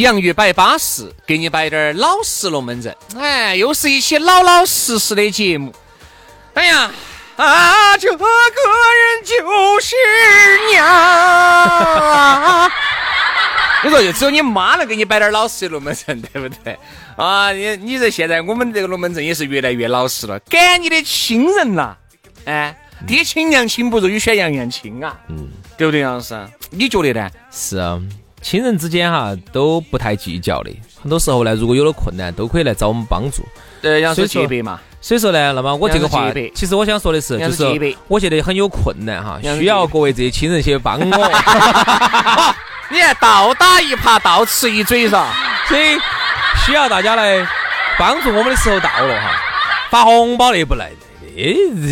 洋芋摆巴适，给你摆点老实龙门阵。哎，又是一期老老实实的节目。哎呀，啊，这个人就是娘。你说，就只有你妈能给你摆点老实的龙门阵，对不对？啊，你你这现在我们这个龙门阵也是越来越老实了。赶你的亲人呐，哎，爹亲娘亲不如你选杨洋亲啊，嗯，对不对，杨老师？你觉得呢？是啊。亲人之间哈都不太计较的，很多时候呢，如果有了困难，都可以来找我们帮助。对，要说结别嘛。所以说呢，那么我这个话，其实我想说的是，就是我觉得很有困难哈，需要各位这些亲人去帮我。你看，倒打一耙，倒吃一嘴噻，所以需要大家来帮助我们的时候到了哈，发红包那不来。哎，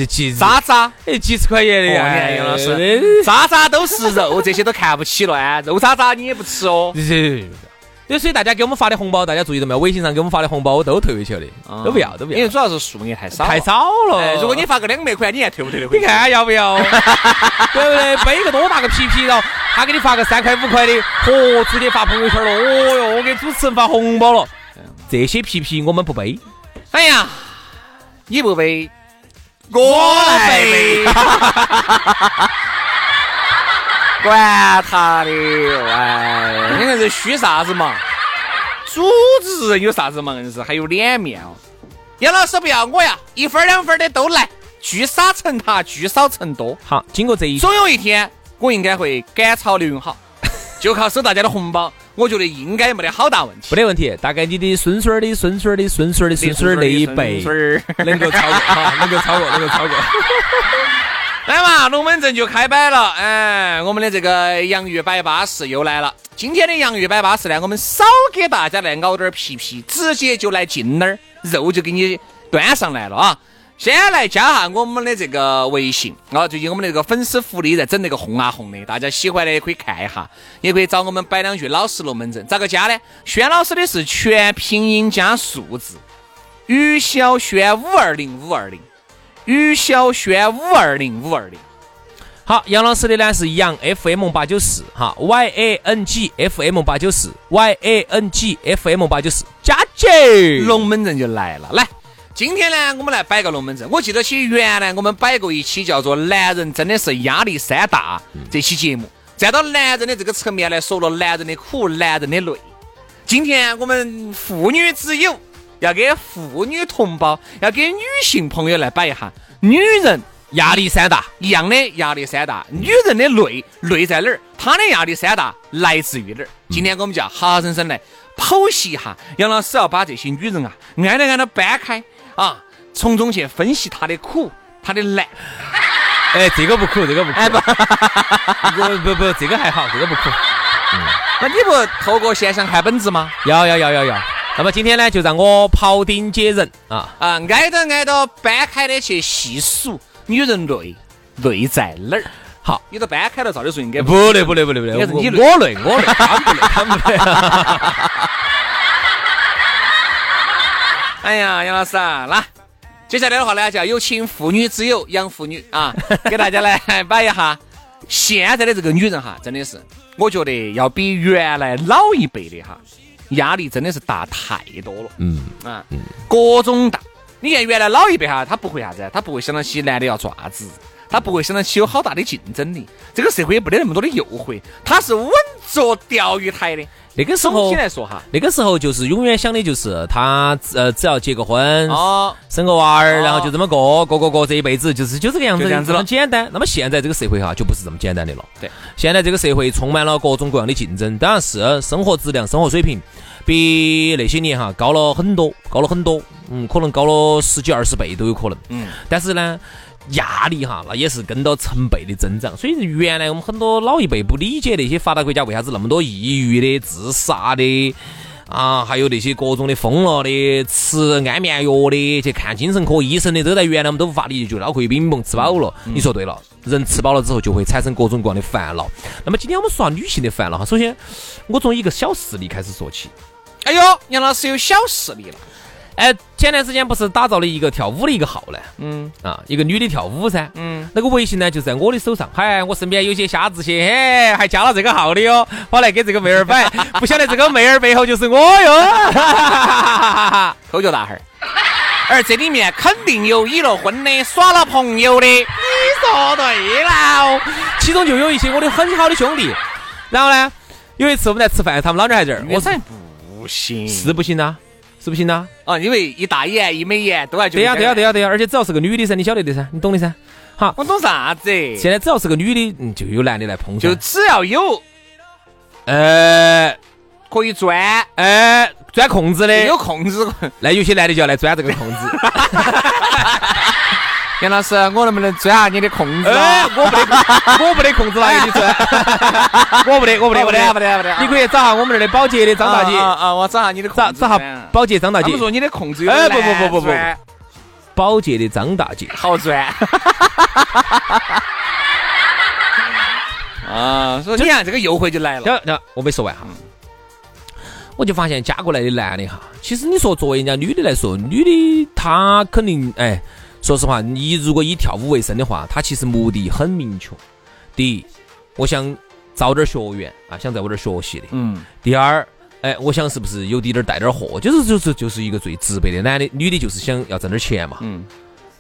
几渣渣，哎，几十块钱的呀，杨老师，渣渣都是肉，这些都看不起了啊，肉渣渣你也不吃哦。对 所以大家给我们发的红包，大家注意到没有？微信上给我们发的红包，我都退回去了，都不要，都不要。因为主要是数额太少，太少了。如果你发个两百块，你还退不退得回？你看要不要？对不对？背个多大个皮皮，然后他给你发个三块五块的，嚯，直接发朋友圈了。哦哟，我给主持人发红包了。这些皮皮我们不背。哎呀，你不背？我来背，管他的，哎，你看这虚啥子嘛？主持人有啥子嘛？硬是还有脸面哦。杨老师不要我呀，一分两分的都来，聚沙成塔，聚少成多。好，经过这一，总有一天我应该会赶超刘永好，就靠收大家的红包。我觉得应该没得好大问题，没得问题。大概你的孙孙儿的孙孙儿的孙孙儿的孙孙儿那一辈能够超过，哈，能够超过，能够超过。来嘛，龙门阵就开摆了。哎，我们的这个洋芋摆巴士又来了。今天的洋芋摆巴士呢，我们少给大家来熬点皮皮，直接就来劲那儿，肉就给你端上来了啊。先来加下我们的这个微信啊！最近我们的这个粉丝福利在整那个红啊红的，大家喜欢的也可以看一下，也可以找我们摆两句老实龙门阵。咋个加呢？轩老师的是全拼音加数字，于小轩五二零五二零，于小轩五二零五二零。好，杨老师的呢是杨 FM 八九四哈，Y A N G F M 八九四，Y A N G F M 八九四，加起龙门阵就来了，来。今天呢，我们来摆个龙门阵。我记得起原来我们摆过一期叫做《男人真的是压力山大》这期节目，站到男人的这个层面来说了男人的苦、男人的累。今天我们妇女之友要给妇女同胞、要给女性朋友来摆一下，女人压力山大一样的压力山大，女人的累累在哪儿？她的压力山大来自于哪儿？今天我们就要好好生生来剖析一下。杨老师要把这些女人啊，挨着挨着搬开。啊，从中去分析他的苦，他的难。哎，这个不苦，这个不苦。哎不，不不不，这个还好，这个不苦。嗯，那你不透过现象看本质吗？要要要要要。那么今天呢，就让我庖丁解人啊啊，挨着挨着掰开的去细数女人累累在哪儿。好，你都掰开了，照理说应该不累不累不累不累。我累我累，他不累他不累。哎呀，杨老师啊，那接下来的话呢，就要有请妇女之友养妇女啊，给大家来摆一下现在的这个女人哈，真的是，我觉得要比原来老一辈的哈压力真的是大太多了。嗯啊，各种大。你看原来老一辈哈，他不会啥子，他不会想到起男的要爪子，他不会想到起有好大的竞争力。这个社会也不得那么多的诱惑，他是稳坐钓鱼台的。那个时候来说哈，那个时候就是永远想的就是他呃只要结个婚，哦，生个娃儿，哦然后就这么过，过过过这一辈子，就是就这个样子，就这样子了么简单。那么现在这个社会哈，就不是这么简单的了。对，现在这个社会充满了各种各样的竞争，当然是生活质量、生活水平比那些年哈高了很多，高了很多，嗯，可能高了十几二十倍都有可能。嗯，但是呢。压力哈，那也是跟到成倍的增长。所以原来我们很多老一辈不理解那些发达国家为啥子那么多抑郁的、自杀的啊，还有那些各种的疯了的、吃安眠药的、去看精神科医生的，都在原来我们都无法理解，就脑壳一冰崩，吃饱了。你说对了，人吃饱了之后就会产生各种各样的烦恼。那么今天我们说下女性的烦恼哈，首先我从一个小事例开始说起。哎呦，杨老师有小势力了。哎，前段时间不是打造了一个跳舞的一个号呢？嗯啊，一个女的跳舞噻。嗯，那个微信呢就在我的手上。嗨，我身边有些瞎子些，嘿，还加了这个号的哟，跑来给这个妹儿摆。不晓得这个妹儿背后就是我哟。抠脚大汉儿。而这里面肯定有已了婚的、耍了朋友的。你说对了，其中就有一些我的很好的兄弟。然后呢，有一次我们在吃饭，他们老娘还在这儿，我我说不行，是不行呐，是不行呐。啊，因为一大眼一美颜都要对呀，对呀，对呀，对呀，而且只要是个女的噻，你晓得的噻，你懂的噻。好，我懂啥子？现在只要是个女的，嗯，就有男的来捧噻就只要有呃可以钻，呃钻空子的，有空子。那有些男的就要来钻这个空子。杨老师，我能不能钻下你的控制哎啊？，我不得，我不得控制哪给你钻，我不得，我不得，不得不得不得你可以找下我们这儿的保洁的张大姐，啊啊！我找下你的控制。找找下保洁张大姐他们，说你的空子有哎点不不不不不保洁的张大姐。好钻。啊，所以你看这个诱惑就来了。那那，我没说完哈。我就发现嫁过来的男的哈，其实你说作为人家女的来说，女的她肯定哎，说实话，你如果以跳舞为生的话，他其实目的很明确。第一，我想招点学员啊，想在我这儿学习的。嗯，第二，哎，我想是不是有滴点儿带点儿货，就是就是就是一个最直白的，男的女的就是想要挣点钱嘛。嗯，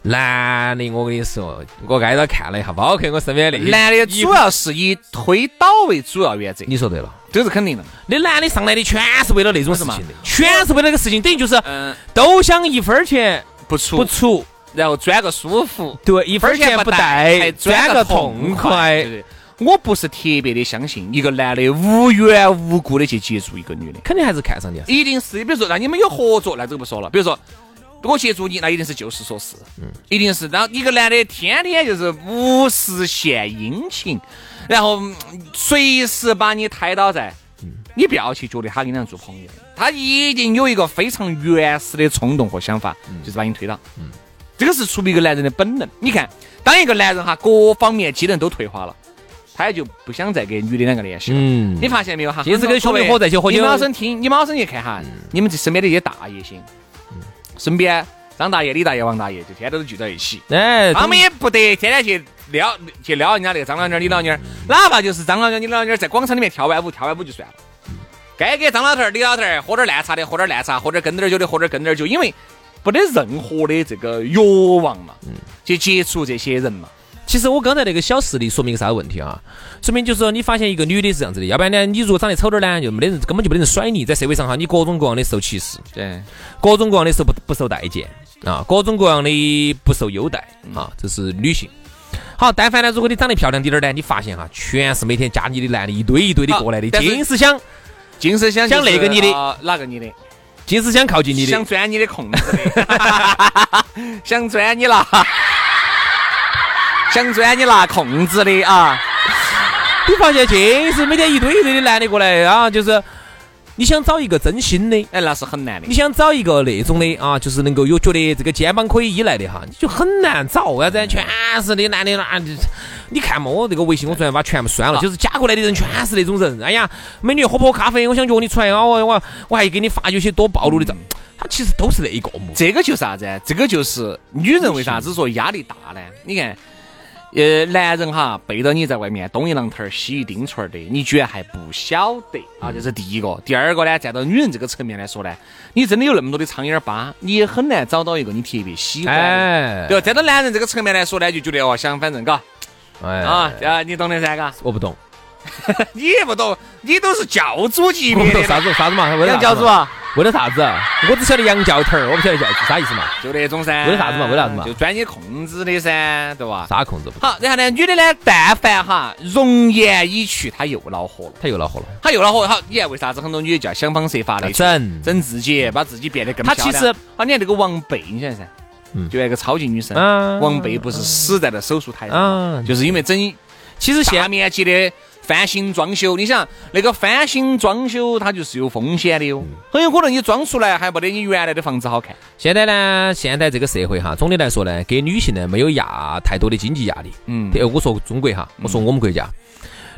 男的，我跟你说，我挨着看了一下，包括我身边那些男的主要是以推倒为主要原则，你说对了，这是肯定的。那男的上来的全是为了那种事情的，全是为了那个事情，等于就是嗯，都想一分儿钱不出。不出，然后钻个舒服，对，一分钱不带，还钻个痛快。对对我不是特别的相信一个男的无缘无故的去接触一个女的，肯定还是看上的。一定是比如说，那你们有合作，那这个不说了。比如说，我接触你，那一定是就事说事，嗯，一定是然后一个男的天天就是无事献殷勤，然后嗯随时把你抬倒在，你不要去觉得他跟你俩做朋友，他一定有一个非常原始的冲动和想法，就是把你推倒，嗯，这个是出于一个男人的本能。你看，当一个男人哈各方面技能都退化了。他也就不想再跟女的两个联系了。嗯你发现没有哈？尽是跟兄弟伙在一起喝酒你马上听，你马上去看哈，你们这身边的一些大爷些，身边张大爷、李大爷、王大爷，就天天都聚在一起。哎，他们也不得天天去撩去撩人家那个张老妞儿、李老妞儿，哪怕就是张老妞儿、李老妞儿在广场里面跳完舞，跳完舞就算了。该给张老头儿、李老头儿喝点烂茶的，喝点烂茶；喝点跟点儿酒的，喝点跟点儿酒，因为没得任何的这个欲望嘛，去接触这些人嘛。其实我刚才那个小事例说明啥问题啊？说明就是说你发现一个女的是这样子的，要不然呢，你如果长得丑点儿呢，就没得人，根本就没得人甩你，在社会上哈，你各种各样的受歧视，对，各种各样的受不不受待见啊，各种各样的不受优待啊，这是女性。好，但凡呢，如果你长得漂亮滴点儿呢，你发现哈，全是每天加你的男的一堆一堆的过来的，尽是想尽是想想那个你的啊哪个你的？尽是想靠近你的想。钻你的空子的，想钻你拿，想钻你拿空子的啊！你发现尽是每天一堆一堆的男的过来啊，就是你想找一个真心的，哎，那是很难的你。想找一个那种的啊，就是能够有觉得这个肩膀可以依赖的哈，你就很难找。为啥子？全是的男的那，你看嘛，我这个微信我昨天把全部删了，就是加过来的人全是那种人。哎呀，美女喝不喝咖啡？我想约你出来啊，我我我还给你发有些多暴露的照，他其实都是那一个目。这个就是啥子？这个就是女人为啥子说压力大呢？你看，呃，男人哈背着你在外面东一榔头儿西一钉锤儿的，你居然还不晓得啊！这是第一个。第二个呢，站到女人这个层面来说呢，你真的有那么多的苍蝇疤，你也很难找到一个你特别喜欢的。哎，对吧？站到男人这个层面来说呢，就觉得哦，想反正嘎哎啊，啊，你懂的噻，嘎。我不懂，你也不懂，你都是教主级不懂别的啥子啥子嘛？为？教主啊，为了啥子？我只晓得洋教头儿，我不晓得叫啥意思嘛？就那种噻。为了啥子嘛为了啥子嘛就专你控制的噻，对吧？啥控制不？好，然后呢，女的呢，但凡哈容颜已去，她又恼火了，她又恼火了。她又恼火。好，你看为啥子很多女的就要想方设法的整整自己，把自己变得更她漂亮？其实啊，你看这个王贝，你晓得噻？嗯就那个超级女生，嗯王贝不是死在了手术台上嗯，就是因为整其实现大面积的翻新装修，你想那个翻新装修它就是有风险的哟，嗯。很有可能你装出来还不得你原来的房子好看。现在呢，现在这个社会哈，总的来说呢，给女性呢没有压太多的经济压力。嗯。呃我说中国哈，我说我们国家，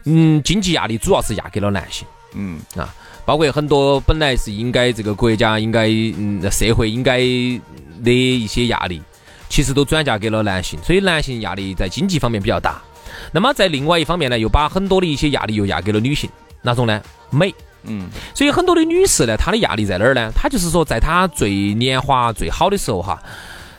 嗯，经济压力主要是压给了男性。嗯，啊，包括很多本来是应该这个国家应该嗯社会应该的一些压力，其实都转嫁给了男性，所以男性压力在经济方面比较大。那么在另外一方面呢，又把很多的一些压力又压给了女性，哪种呢？美。嗯，所以很多的女士呢，她的压力在哪儿呢？她就是说，在她最年华最好的时候哈，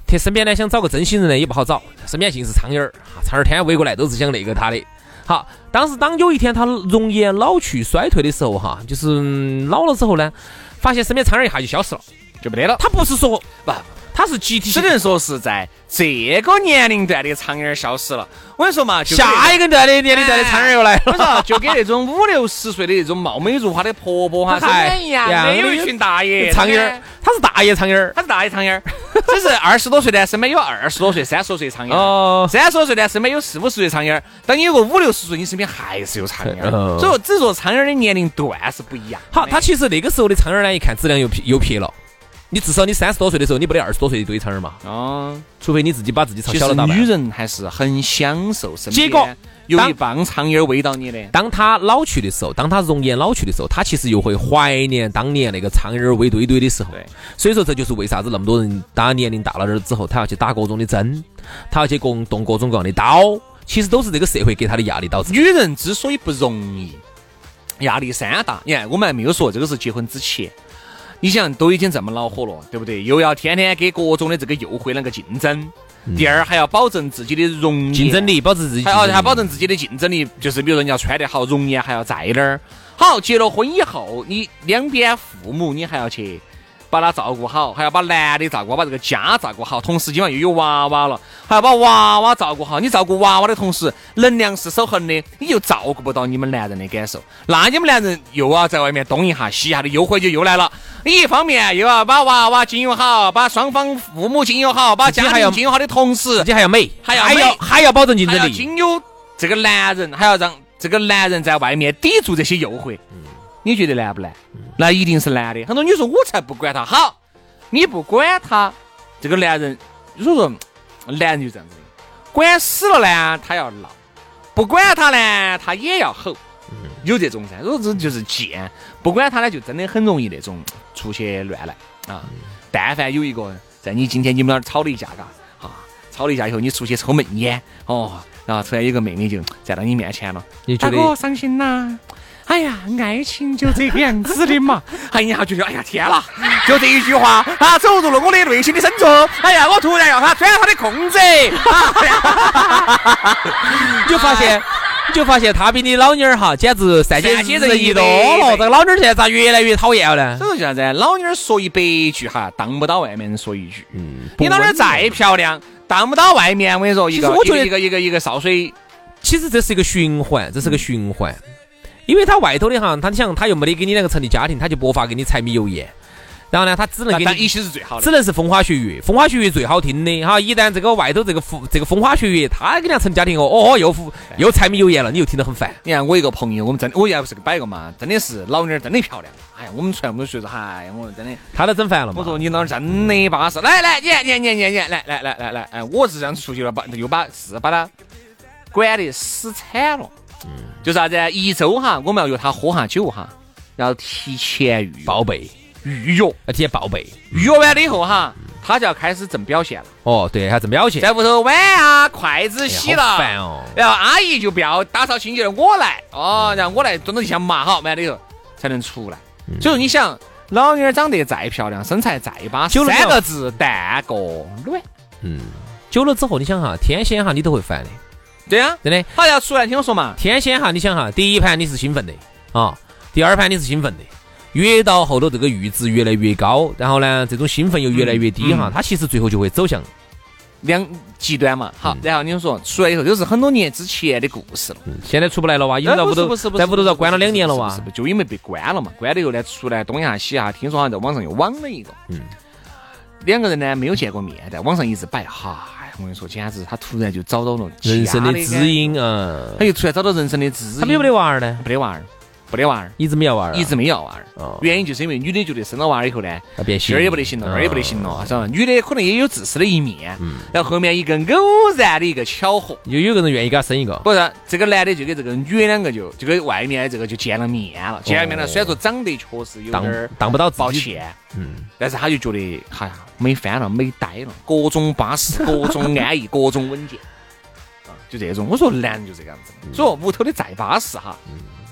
她身边呢想找个真心人呢也不好找，身边尽是苍蝇儿，苍蝇儿天天围过来都是想那个她的。好，当时当有一天她容颜老去衰退的时候哈，就是嗯老了之后呢，发现身边苍蝇儿一下就消失了。就没得了。她不是说不，她是集体只能说是在这个年龄段的苍蝇儿消失了。我跟你说嘛，就下一个段的年龄段的苍蝇儿又来我说了。就跟那种五六十岁的那种貌美如花的婆婆哈，身她还边一样一样的的有一群大爷苍蝇儿，她是大爷苍蝇儿。他是大爷苍蝇儿，只是二十多岁呢，身边有二十多岁、三十多岁苍蝇三十多岁呢，身边有四五十岁苍蝇儿。当你有个五六十岁，你身边还是有苍蝇 所以说，只是说苍蝇儿的年龄段是不一样。好，他其实那个时候的苍蝇儿呢，一看质量又撇又撇了。你至少你三十多岁的时候，你不得二十多岁一堆苍蝇儿嘛？哦，除非你自己把自己朝小了打扮女。人还是很享受身边结果有当一帮苍蝇儿围到你的。当她老去的时候，当她容颜老去的时候，她其实又会怀念当年那个苍蝇儿围堆堆的时候。对，所以说这就是为啥子那么多人，当年龄大了点儿之后，他要去打各种的针，他要去动动各种各样的刀，其实都是这个社会给他的压力导致。女人之所以不容易，压力山大。你看，我们还没有说这个是结婚之前。你想，都已经这么恼火了，对不对？又要天天给各种的这个诱惑那个竞争。第二，还要保证自己的容竞争力，保证自己还要还要保证自己的竞争力，就是比如说你要穿得好，容颜还要在那儿。好，结了婚以后，你两边父母你还要去把他照顾好，还要把男的照顾好，把这个家照顾好。同时，今晚又有娃娃了，还要把娃娃照顾好。你照顾娃娃的同时，能量是守恒的，你又照顾不到你们男人的感受，那你们男人又要在外面东一下西一下的，诱惑就又来了。你一方面又要把娃娃经营好，把双方父母经营好，把家还要庭经营好的同时自，己还要美，还要还要还要保证竞争力。经由这个男人，还要让这个男人在外面抵住这些诱惑。你觉得难不难？那一定是难的。很多女说，我才不管他。好，你不管他，这个男人，所以说男人就这样子的，管死了呢，他要闹；不管他呢，他也要吼。有这种噻，如果这就是贱，不管他呢，就真的很容易那种出去乱来啊。但凡有一个在你今天你们那儿吵了一架，嘎，啊，吵了一架以后，你出去抽闷烟，哦，然后突然有个妹妹就站到你面前了，你觉得伤心呐？哎呀，爱情就这个样子的嘛。哎呀，觉得哎呀天啦，就这一句话他，走入了我的内心的深处。哎呀，我突然要他钻他的空子。你 就发现，你就发现他比你老妞儿哈，简直善解人意多了。这个老妞儿现在咋越来越讨厌了呢所？以说叫啥子？老妞儿说一百句哈，当不到外面人说一句。嗯，你老妞儿再漂亮，当不到外面。我跟你说，一个我觉得一个一个一个一个少水，其实这是一个循环，这是个循环，因为他外头的哈，他想他又没得给你两个成立家庭，他就没法给你柴米油盐，然后呢，他只能给你一起是最好的。只能是风花雪月，风花雪月最好听的哈。一旦这个外头这个风这个风花雪月，他给人家成家庭哦，哦又福又柴米油盐了，你又听得很烦。你看我一个朋友，我们真我原来不是个摆个嘛，真的是老妞儿真的漂亮。哎呀，我们全部都觉得，哎，我真的。他都整烦了嘛。我说你老儿真的巴适，来来，你你你你你，来来来来来，哎，我是这样子出去了，把又把是把他管的死惨了。嗯，就啥子？一周哈，我们要约他喝下酒哈，要提前预约。报备，预约，要提前报备。预约完了以后哈，他就要开始正表现了。哦，对，他正表现，在屋头碗啊、筷子洗了，哎烦哦。然后阿姨就不要打扫清洁了，我来。哦，然后我来蹲到地上嘛好，完了以后才能出来。嗯。所以说，你想，老妞儿长得再漂亮，身材再巴适，三个字蛋个卵。嗯，久了之后，你想哈，天仙哈，你都会烦的，对啊，真的。好要出来听我说嘛。天仙哈，你想哈，第一盘你是兴奋的啊，第二盘你是兴奋的，越到后头这个阈值越来越高，然后呢，这种兴奋又越来越低哈，嗯它其实最后就会走向两极端嘛，好，然后你们说出来以后都是很多年之前的故事了。嗯现在出不来了哇，已经在屋头在屋头遭关了两年了哇。是不是，就因为被关了嘛，关了以后呢，出来东一下西一下，听说好像在网上又网了一个，嗯，两个人呢没有见过面，在网上一直摆，哈，我跟你说，简直他突然就找到了人生的知，音啊。他又突然找到人生的知音。他们有没得娃儿呢？没得娃儿，没得娃儿，一直没要娃儿啊，一直没要娃儿。哦。原因就是因为女的觉得生了娃儿以后呢，要变这儿也不得行了，那儿也不得行了，是吧？女的可能也有自私的一面，嗯。然后后面一个偶然的一个巧合，又有个人愿意给他生一个，不是这个男的就跟这个女的两个就就跟外面的这个就见了面了，见了面了，虽然说长得确实有当点儿当不到抱歉，嗯，但是他就觉得，哎呀，美翻了，美呆了，各种巴适，各种安逸，各种稳健，啊，就这种。我说男人就这个样子，所以说屋头的再巴适哈，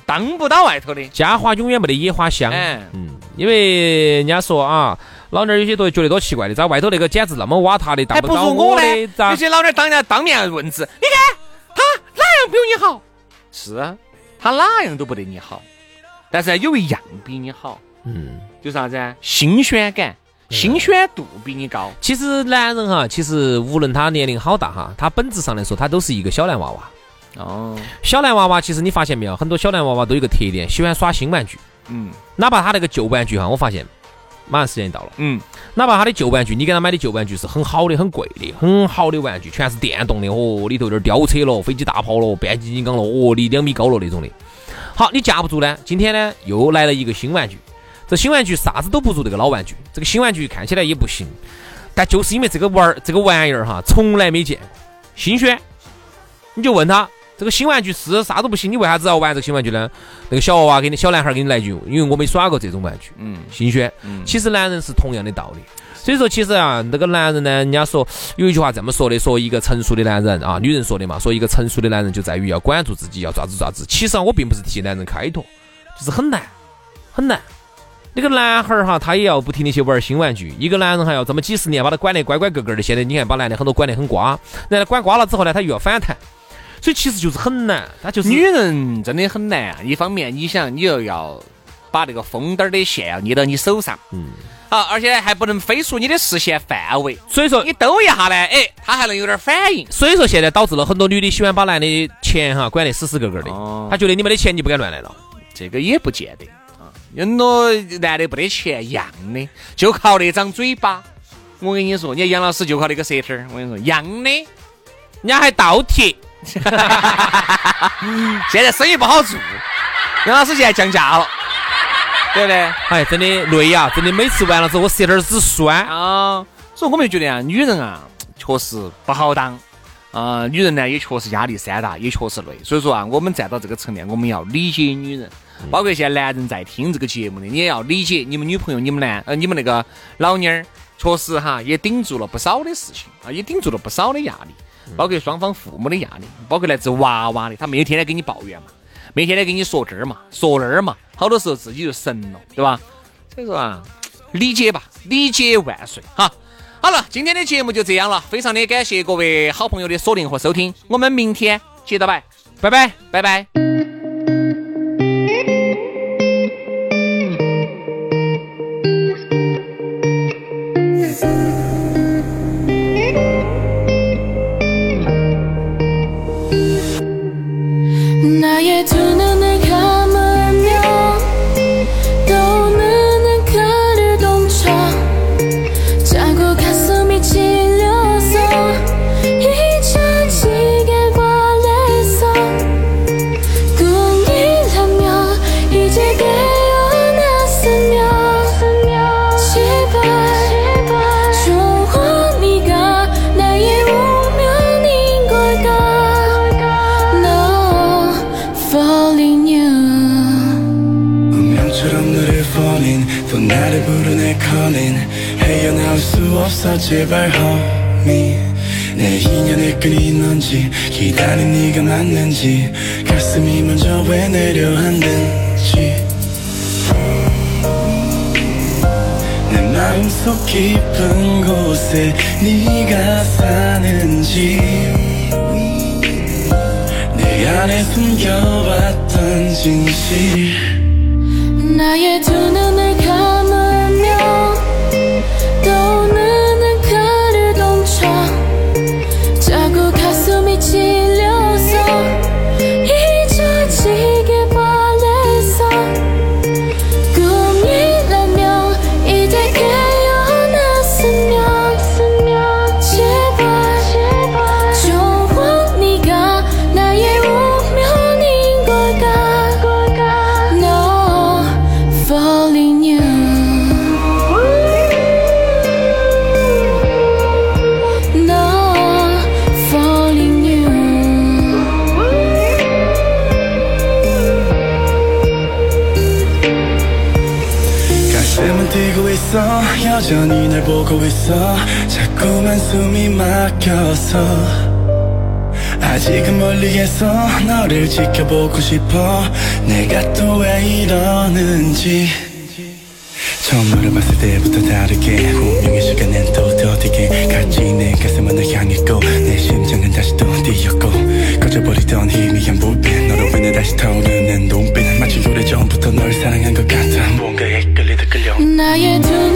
当不到外头的。家花永远没得野花香。哎，嗯，因为人家说啊，老娘儿有些多觉得多奇怪的，在外头那个简直那么瓦塌的，当还不到如我呢的，。咋有？些老娘当然当面问之，你看他哪样比你好？是啊，他哪样都不得你好，但是有一样比你好，嗯，就是啥子啊？新鲜感、新鲜度比你高。其实男人哈，其实无论他年龄好大哈，他本质上来说，他都是一个小男娃娃。哦，小男娃娃，其实你发现没有，很多小男娃娃都有个特点，喜欢耍新玩具。嗯哪怕他那个旧玩具哈，我发现马上时间到了。嗯，哪怕他的旧玩具，你给他买的旧玩具是很好的、很贵的、很好的玩具，全是电动的，哦，里头有点吊车了、飞机大炮了、变形金刚了，哦，离两米高了那种的。好，你架不住呢，今天呢又来了一个新玩具，这新玩具啥子都不如这个老玩具，这个新玩具看起来也不行，但就是因为这个玩儿这个玩意儿哈，从来没见过，新鲜，你就问他。这个新玩具是啥都不行，你为啥子要玩这个新玩具呢？那个小娃娃给你小男孩给你来一句，因为我没耍过这种玩具，嗯新鲜。嗯其实男人是同样的道理。所以说，其实啊，那个男人呢，人家说有一句话这么说的，说一个成熟的男人啊，女人说的嘛，说一个成熟的男人就在于要管住自己，要抓子抓子。其实啊，我并不是替男人开脱，就是很难，很难。那个男孩儿哈，他也要不停的去玩新玩具。一个男人还要这么几十年把他管得乖乖个个的，现在你看把男的很多管得很瓜，然后管瓜了之后呢，他又要反弹，所以其实就是很难。他就是女人真的很难啊！一方面，你想，你又要把那个风灯儿的线要捏到你手上，嗯，好，而且还不能飞出你的视线范围。所以说你抖一下呢，哎，他还能有点反应。所以说现在导致了很多女的喜欢把男的钱哈管得死死格格的，哦她觉得你没得钱你不敢乱来了。这个也不见得啊，很多男的不得钱一样的，就靠那张嘴巴。我跟你说，你看杨老师就靠那个舌头儿，我跟你说，一样的。人家还倒贴，现在生意不好做，杨老师现在降价了，对不对？哎，真的累呀、真的每次完了之后我舌头儿只酸。啊，所以我们就觉得啊，女人啊，确实不好当。啊、女人呢也确实压力山大，也确实累。所以说啊，我们站到这个层面，我们要理解女人，包括现在男人在听这个节目的，你也要理解你们女朋友、你们男呃你们那个老妞儿，确实哈也顶住了不少的事情啊，也顶住了不少的压力，包括双方父母的压力，包括来自娃娃的，他没有天天给你抱怨嘛，没天天给你说这儿嘛，说那儿嘛，好多时候自己就神了，对吧？所以说啊，理解吧，理解万岁哈。好了，今天的节目就这样了，非常的感谢各位好朋友的锁定和收听，我们明天接着拜，拜拜。拜拜。 수 없어 제발 homie 내 인연의 끈이 있는지 기다린 네가 맞는지 가슴이 먼저 왜 내려앉는지. 내 마음속 깊은 곳에 네가 사는지. 내 안에 숨겨왔던 진실. 나의 두 눈을 있어 여전히 날 보고 있어. 자꾸만 숨이 막혀서. 아직은 멀리에서 너를 지켜보고 싶어. 내가 또 왜 이러는지. 처음 너를 봤을 때부터 다르게 운명의 시간은 또 더디게 같이 내 가슴은 널 향했고 내 심장은 다시 또 뛰었고. 꺼져버리던 희미한 불빛 너로 인해 다시 타오르는 눈빛 마치 오래전부터 널 사랑한 것 같아. 뭔가에 끌리듯 끌려. 나의 두